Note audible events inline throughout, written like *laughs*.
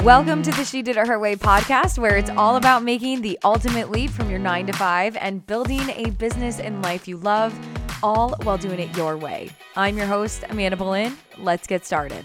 Welcome to the She Did It Her Way podcast, where it's all about making the ultimate leap from your nine to five and building a business and life you love, all while doing it your way. I'm your host, Amanda Boleyn. Let's get started.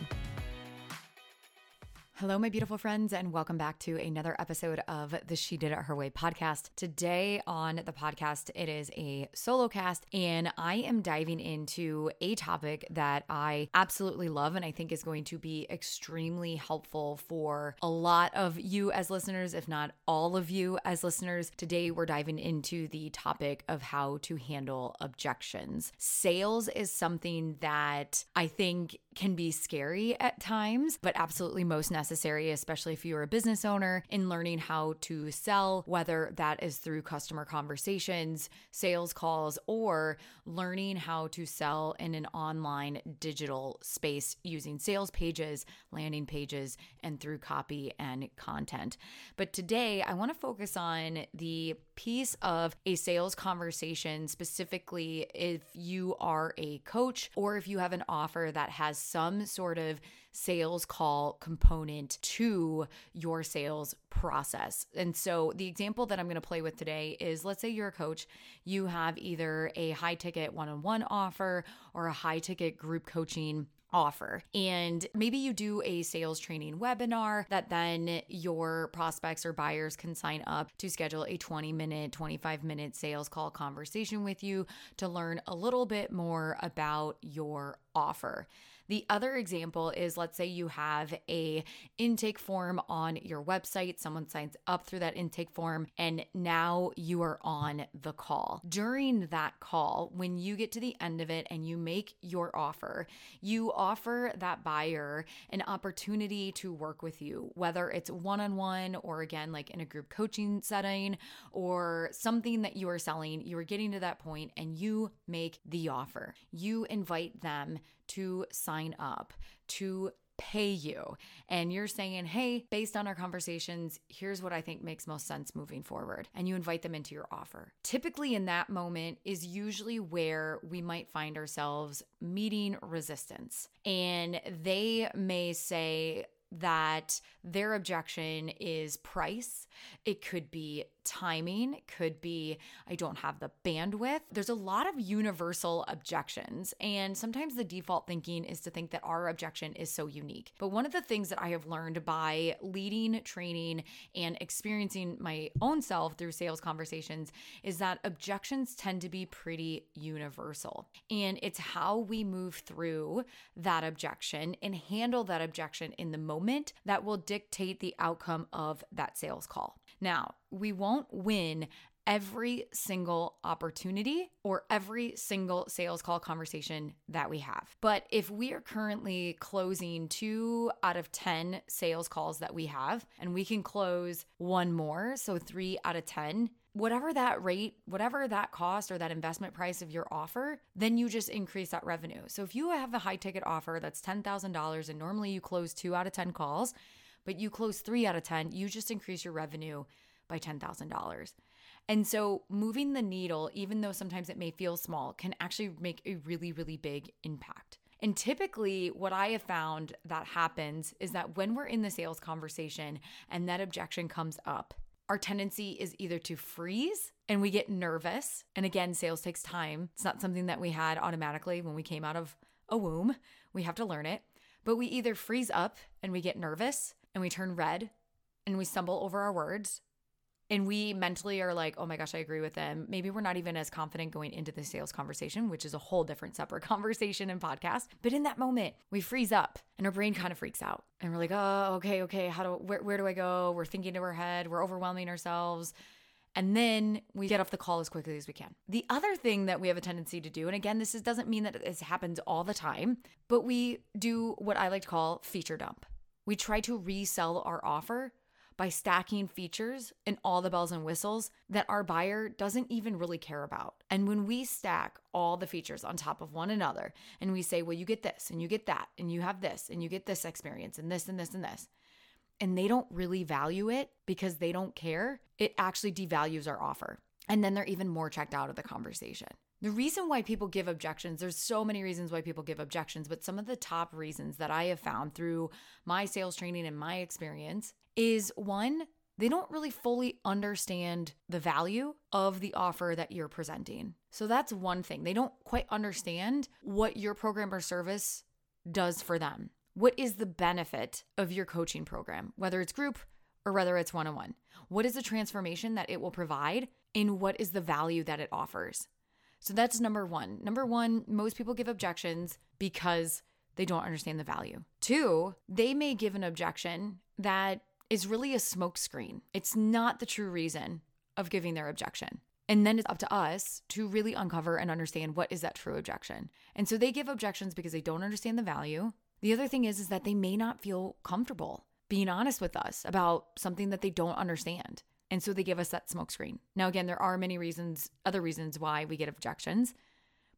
Hello, my beautiful friends, and welcome back to another episode of the She Did It Her Way podcast. Today on the podcast, it is a solo cast, and I am diving into a topic that I absolutely love and I think is going to be extremely helpful for a lot of you as listeners, if not all of you as listeners. Today, we're diving into the topic of how to handle objections. Sales is something that I think can be scary at times, but absolutely most necessary, especially if you're a business owner, in learning how to sell, whether that is through customer conversations, sales calls, or learning how to sell in an online digital space using sales pages, landing pages, and through copy and content. But today, I want to focus on the piece of a sales conversation, specifically if you are a coach or if you have an offer that has some sort of sales call component to your sales process. And so the example that I'm going to play with today is let's say you're a coach, you have either a high ticket one on one offer or a high ticket group coaching offer. And maybe you do a sales training webinar that then your prospects or buyers can sign up to schedule a 20 minute, 25 minute sales call conversation with you to learn a little bit more about your offer. The other example is let's say you have a intake form on your website, someone signs up through that intake form and now you are on the call. During that call, when you get to the end of it and you make your offer, you offer that buyer an opportunity to work with you, whether it's one-on-one or again like in a group coaching setting or something that you are selling, you are getting to that point and you make the offer. You invite them to sign up, to pay you. And you're saying, hey, based on our conversations, here's what I think makes most sense moving forward. And you invite them into your offer. Typically, in that moment, is usually where we might find ourselves meeting resistance. And they may say, that their objection is price. It could be timing, could be I don't have the bandwidth. There's a lot of universal objections, and sometimes the default thinking is to think that our objection is so unique. But one of the things that I have learned by leading, training, and experiencing my own self through sales conversations is that objections tend to be pretty universal. And it's how we move through that objection and handle that objection in the moment that will dictate the outcome of that sales call. Now, we won't win every single opportunity or every single sales call conversation that we have. But if we are currently closing two out of 10 sales calls that we have, and we can close one more, so three out of 10, whatever that rate, whatever that cost or that investment price of your offer, then you just increase that revenue. So if you have a high ticket offer that's $10,000 and normally you close two out of 10 calls, but you close three out of 10, you just increase your revenue by $10,000. And so moving the needle, even though sometimes it may feel small, can actually make a really, really big impact. And typically, what I have found that happens is that when we're in the sales conversation and that objection comes up, our tendency is either to freeze and we get nervous. And again, sales takes time. It's not something that we had automatically when we came out of a womb. We have to learn it. But we either freeze up and we get nervous and we turn red and we stumble over our words and we mentally are like, oh my gosh, I agree with them. Maybe we're not even as confident going into the sales conversation, which is a whole different separate *laughs* conversation and podcast. But in that moment, we freeze up and our brain kind of freaks out. And we're like, oh, okay, okay, how do where, where do I go? We're thinking to our head, we're overwhelming ourselves. And then we get off the call as quickly as we can. The other thing that we have a tendency to do, and again, this is, doesn't mean that this happens all the time, but we do what I like to call feature dump. We try to resell our offer by stacking features and all the bells and whistles that our buyer doesn't even really care about. And when we stack all the features on top of one another and we say, well, you get this and you get that and you have this and you get this experience and this and this and this, and they don't really value it because they don't care, it actually devalues our offer. And then they're even more checked out of the conversation. The reason why people give objections, there's so many reasons why people give objections, but some of the top reasons that I have found through my sales training and my experience is one, they don't really fully understand the value of the offer that you're presenting. So that's one thing. They don't quite understand what your program or service does for them. What is the benefit of your coaching program, whether it's group or whether it's one on one? What is the transformation that it will provide? And what is the value that it offers? So that's number one. Number one, most people give objections because they don't understand the value. Two, they may give an objection that is really a smokescreen. It's not the true reason of giving their objection. And then it's up to us to really uncover and understand what is that true objection. And so they give objections because they don't understand the value. The other thing is is that they may not feel comfortable being honest with us about something that they don't understand. And so they give us that smokescreen. Now again, there are many reasons, other reasons why we get objections,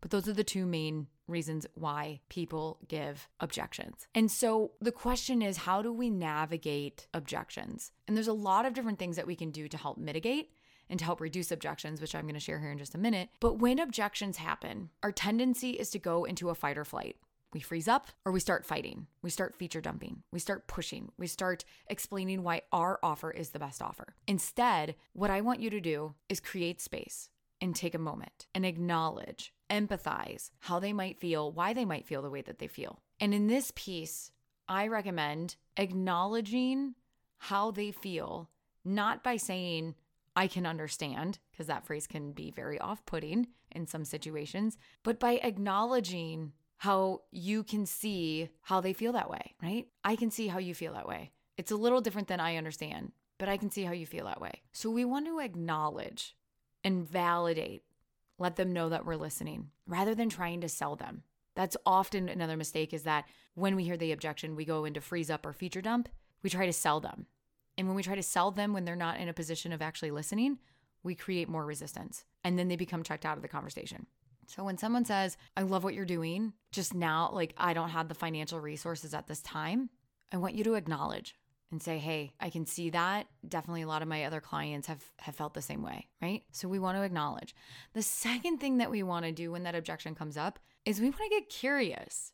but those are the two main reasons why people give objections. And so the question is how do we navigate objections? And there's a lot of different things that we can do to help mitigate and to help reduce objections, which I'm going to share here in just a minute. But when objections happen, our tendency is to go into a fight or flight. We freeze up or we start fighting. We start feature dumping. We start pushing. We start explaining why our offer is the best offer. Instead, what I want you to do is create space and take a moment and acknowledge, empathize how they might feel, why they might feel the way that they feel. And in this piece, I recommend acknowledging how they feel, not by saying, I can understand, because that phrase can be very off putting in some situations, but by acknowledging how you can see how they feel that way, right? I can see how you feel that way. It's a little different than I understand, but I can see how you feel that way. So we want to acknowledge and validate, let them know that we're listening rather than trying to sell them. That's often another mistake is that when we hear the objection, we go into freeze up or feature dump, we try to sell them. And when we try to sell them when they're not in a position of actually listening, we create more resistance and then they become checked out of the conversation. So when someone says, I love what you're doing, just now, like I don't have the financial resources at this time, I want you to acknowledge and say, hey, I can see that. Definitely a lot of my other clients have, have felt the same way, right? So we want to acknowledge. The second thing that we want to do when that objection comes up is we want to get curious,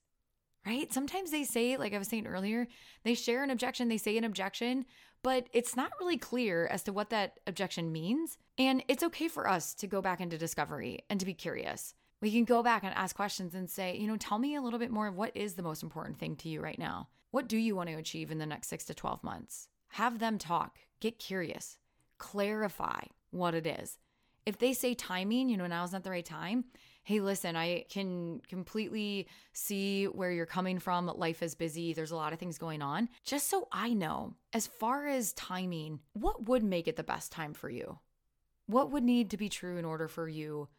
right? Sometimes they say, like I was saying earlier, they share an objection, they say an objection, but it's not really clear as to what that objection means. And it's okay for us to go back into discovery and to be curious we can go back and ask questions and say, you know, tell me a little bit more of what is the most important thing to you right now? What do you want to achieve in the next six to 12 months? Have them talk, get curious, clarify what it is. If they say timing, you know, now's not the right time. Hey, listen, I can completely see where you're coming from. Life is busy. There's a lot of things going on. Just so I know, as far as timing, what would make it the best time for you? What would need to be true in order for you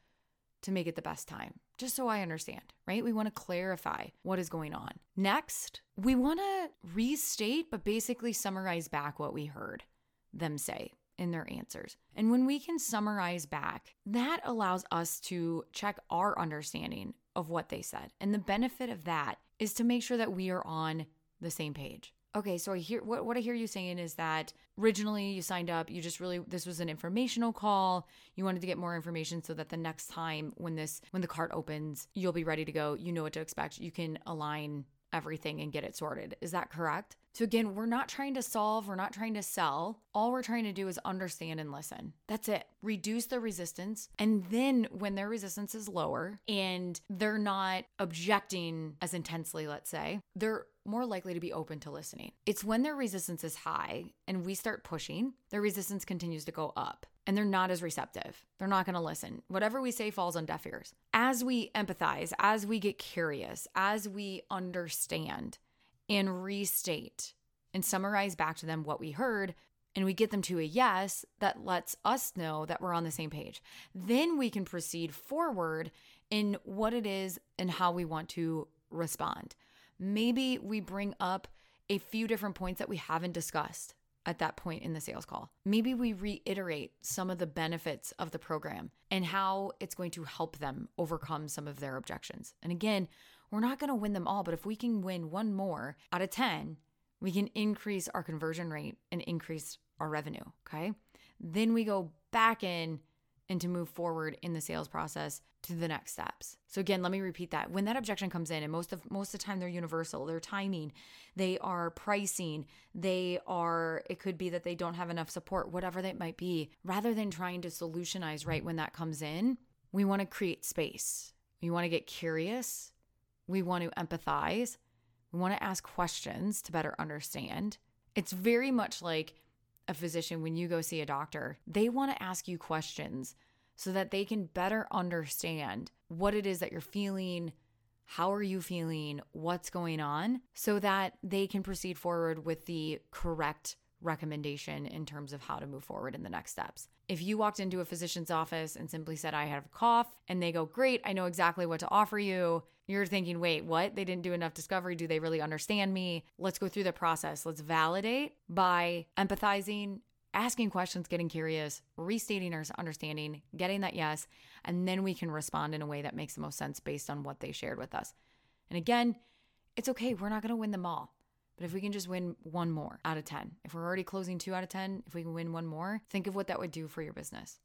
to make it the best time, just so I understand, right? We want to clarify what is going on. Next, we want to restate, but basically summarize back what we heard them say in their answers. And when we can summarize back, that allows us to check our understanding of what they said. And the benefit of that is to make sure that we are on the same page. Okay, so I hear what, what I hear you saying is that originally you signed up, you just really this was an informational call. You wanted to get more information so that the next time when this when the cart opens, you'll be ready to go. You know what to expect. You can align everything and get it sorted. Is that correct? So, again, we're not trying to solve, we're not trying to sell. All we're trying to do is understand and listen. That's it. Reduce the resistance. And then, when their resistance is lower and they're not objecting as intensely, let's say, they're more likely to be open to listening. It's when their resistance is high and we start pushing, their resistance continues to go up and they're not as receptive. They're not going to listen. Whatever we say falls on deaf ears. As we empathize, as we get curious, as we understand and restate and summarize back to them what we heard, and we get them to a yes, that lets us know that we're on the same page. Then we can proceed forward in what it is and how we want to respond. Maybe we bring up a few different points that we haven't discussed at that point in the sales call. Maybe we reiterate some of the benefits of the program and how it's going to help them overcome some of their objections. And again, we're not going to win them all, but if we can win one more out of 10, we can increase our conversion rate and increase our revenue. Okay. Then we go back in and to move forward in the sales process to the next steps. So again, let me repeat that. When that objection comes in and most of most of the time they're universal, they're timing, they are pricing, they are it could be that they don't have enough support, whatever that might be. Rather than trying to solutionize right when that comes in, we want to create space. We want to get curious. We want to empathize. We want to ask questions to better understand. It's very much like a physician when you go see a doctor. They want to ask you questions so that they can better understand what it is that you're feeling, how are you feeling, what's going on, so that they can proceed forward with the correct recommendation in terms of how to move forward in the next steps. If you walked into a physician's office and simply said, I have a cough, and they go, Great, I know exactly what to offer you, you're thinking, Wait, what? They didn't do enough discovery. Do they really understand me? Let's go through the process. Let's validate by empathizing. Asking questions, getting curious, restating our understanding, getting that yes, and then we can respond in a way that makes the most sense based on what they shared with us. And again, it's okay. We're not going to win them all. But if we can just win one more out of 10, if we're already closing two out of 10, if we can win one more, think of what that would do for your business.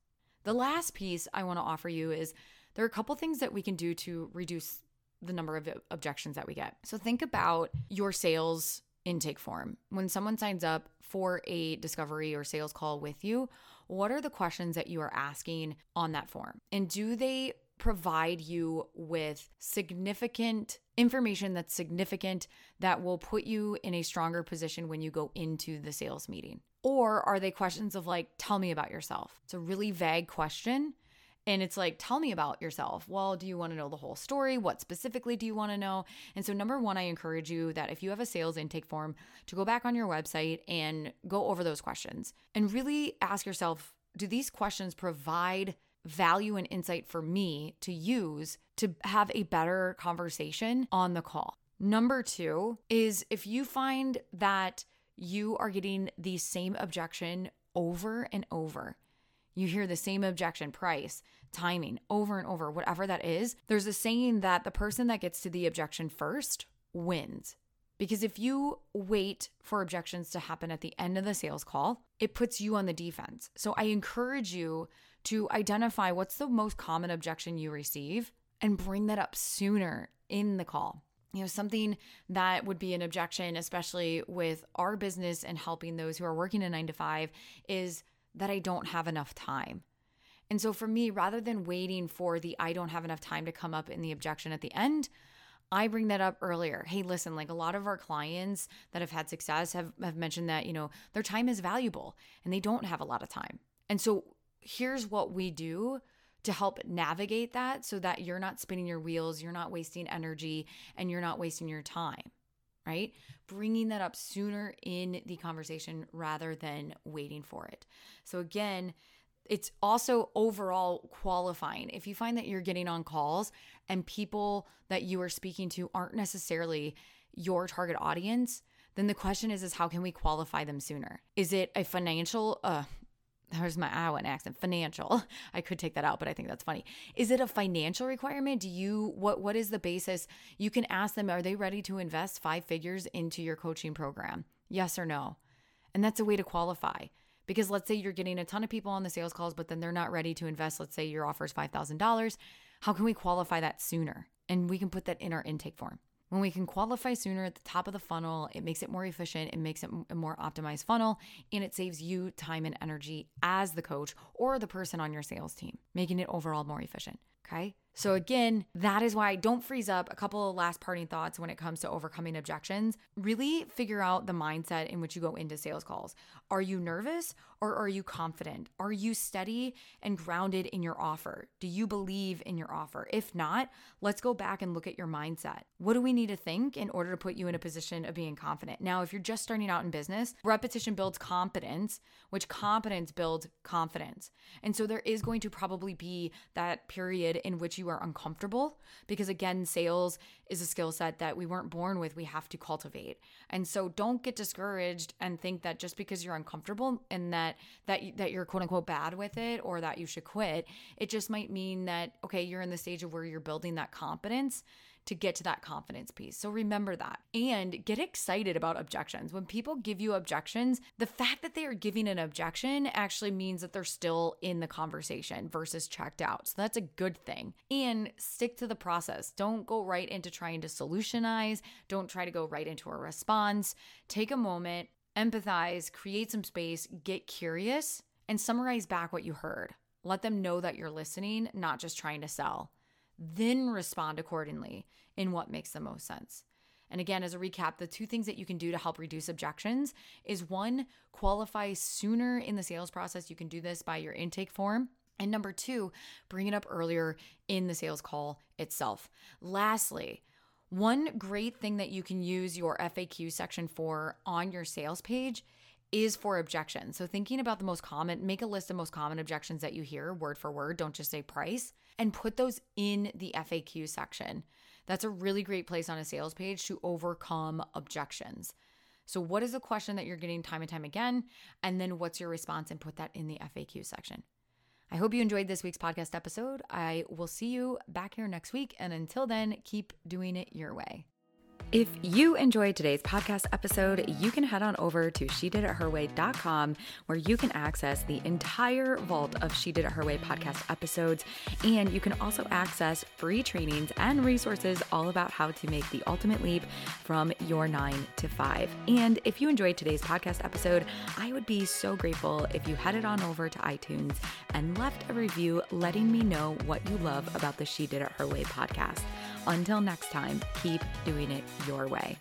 The last piece I want to offer you is there are a couple things that we can do to reduce the number of objections that we get. So think about your sales intake form. When someone signs up for a discovery or sales call with you, what are the questions that you are asking on that form? And do they provide you with significant information that's significant that will put you in a stronger position when you go into the sales meeting? Or are they questions of like, tell me about yourself? It's a really vague question. And it's like, tell me about yourself. Well, do you want to know the whole story? What specifically do you want to know? And so, number one, I encourage you that if you have a sales intake form, to go back on your website and go over those questions and really ask yourself do these questions provide value and insight for me to use to have a better conversation on the call. Number two is if you find that you are getting the same objection over and over, you hear the same objection, price, timing, over and over, whatever that is, there's a saying that the person that gets to the objection first wins. Because if you wait for objections to happen at the end of the sales call, it puts you on the defense. So I encourage you to identify what's the most common objection you receive and bring that up sooner in the call. You know, something that would be an objection, especially with our business and helping those who are working a nine to five, is that I don't have enough time. And so for me, rather than waiting for the I don't have enough time to come up in the objection at the end, I bring that up earlier. Hey, listen, like a lot of our clients that have had success have, have mentioned that, you know, their time is valuable and they don't have a lot of time. And so here's what we do to help navigate that so that you're not spinning your wheels, you're not wasting energy, and you're not wasting your time, right? Bringing that up sooner in the conversation rather than waiting for it. So, again, it's also overall qualifying. If you find that you're getting on calls and people that you are speaking to aren't necessarily your target audience, then the question is is how can we qualify them sooner? Is it a financial uh there's my Iowa accent, financial. *laughs* I could take that out, but I think that's funny. Is it a financial requirement? Do you what what is the basis? You can ask them, are they ready to invest five figures into your coaching program? Yes or no? And that's a way to qualify. Because let's say you're getting a ton of people on the sales calls, but then they're not ready to invest. Let's say your offer is $5,000. How can we qualify that sooner? And we can put that in our intake form. When we can qualify sooner at the top of the funnel, it makes it more efficient, it makes it a more optimized funnel, and it saves you time and energy as the coach or the person on your sales team, making it overall more efficient. Okay. So, again, that is why don't freeze up. A couple of last parting thoughts when it comes to overcoming objections. Really figure out the mindset in which you go into sales calls. Are you nervous or are you confident? Are you steady and grounded in your offer? Do you believe in your offer? If not, let's go back and look at your mindset. What do we need to think in order to put you in a position of being confident? Now, if you're just starting out in business, repetition builds competence, which competence builds confidence. And so there is going to probably be that period in which you are uncomfortable because again sales is a skill set that we weren't born with we have to cultivate. And so don't get discouraged and think that just because you're uncomfortable and that that that you're quote unquote bad with it or that you should quit it just might mean that okay you're in the stage of where you're building that competence to get to that confidence piece. So remember that and get excited about objections. When people give you objections, the fact that they are giving an objection actually means that they're still in the conversation versus checked out. So that's a good thing. And stick to the process. Don't go right into trying to solutionize, don't try to go right into a response. Take a moment, empathize, create some space, get curious, and summarize back what you heard. Let them know that you're listening, not just trying to sell. Then respond accordingly in what makes the most sense. And again, as a recap, the two things that you can do to help reduce objections is one, qualify sooner in the sales process. You can do this by your intake form. And number two, bring it up earlier in the sales call itself. Lastly, one great thing that you can use your FAQ section for on your sales page is for objections. So, thinking about the most common, make a list of most common objections that you hear word for word. Don't just say price and put those in the FAQ section. That's a really great place on a sales page to overcome objections. So, what is the question that you're getting time and time again? And then what's your response? And put that in the FAQ section. I hope you enjoyed this week's podcast episode. I will see you back here next week. And until then, keep doing it your way. If you enjoyed today's podcast episode, you can head on over to she did it her way.com where you can access the entire vault of She Did It Her Way podcast episodes. And you can also access free trainings and resources all about how to make the ultimate leap from your nine to five. And if you enjoyed today's podcast episode, I would be so grateful if you headed on over to iTunes and left a review letting me know what you love about the She Did It Her Way podcast. Until next time, keep doing it your way.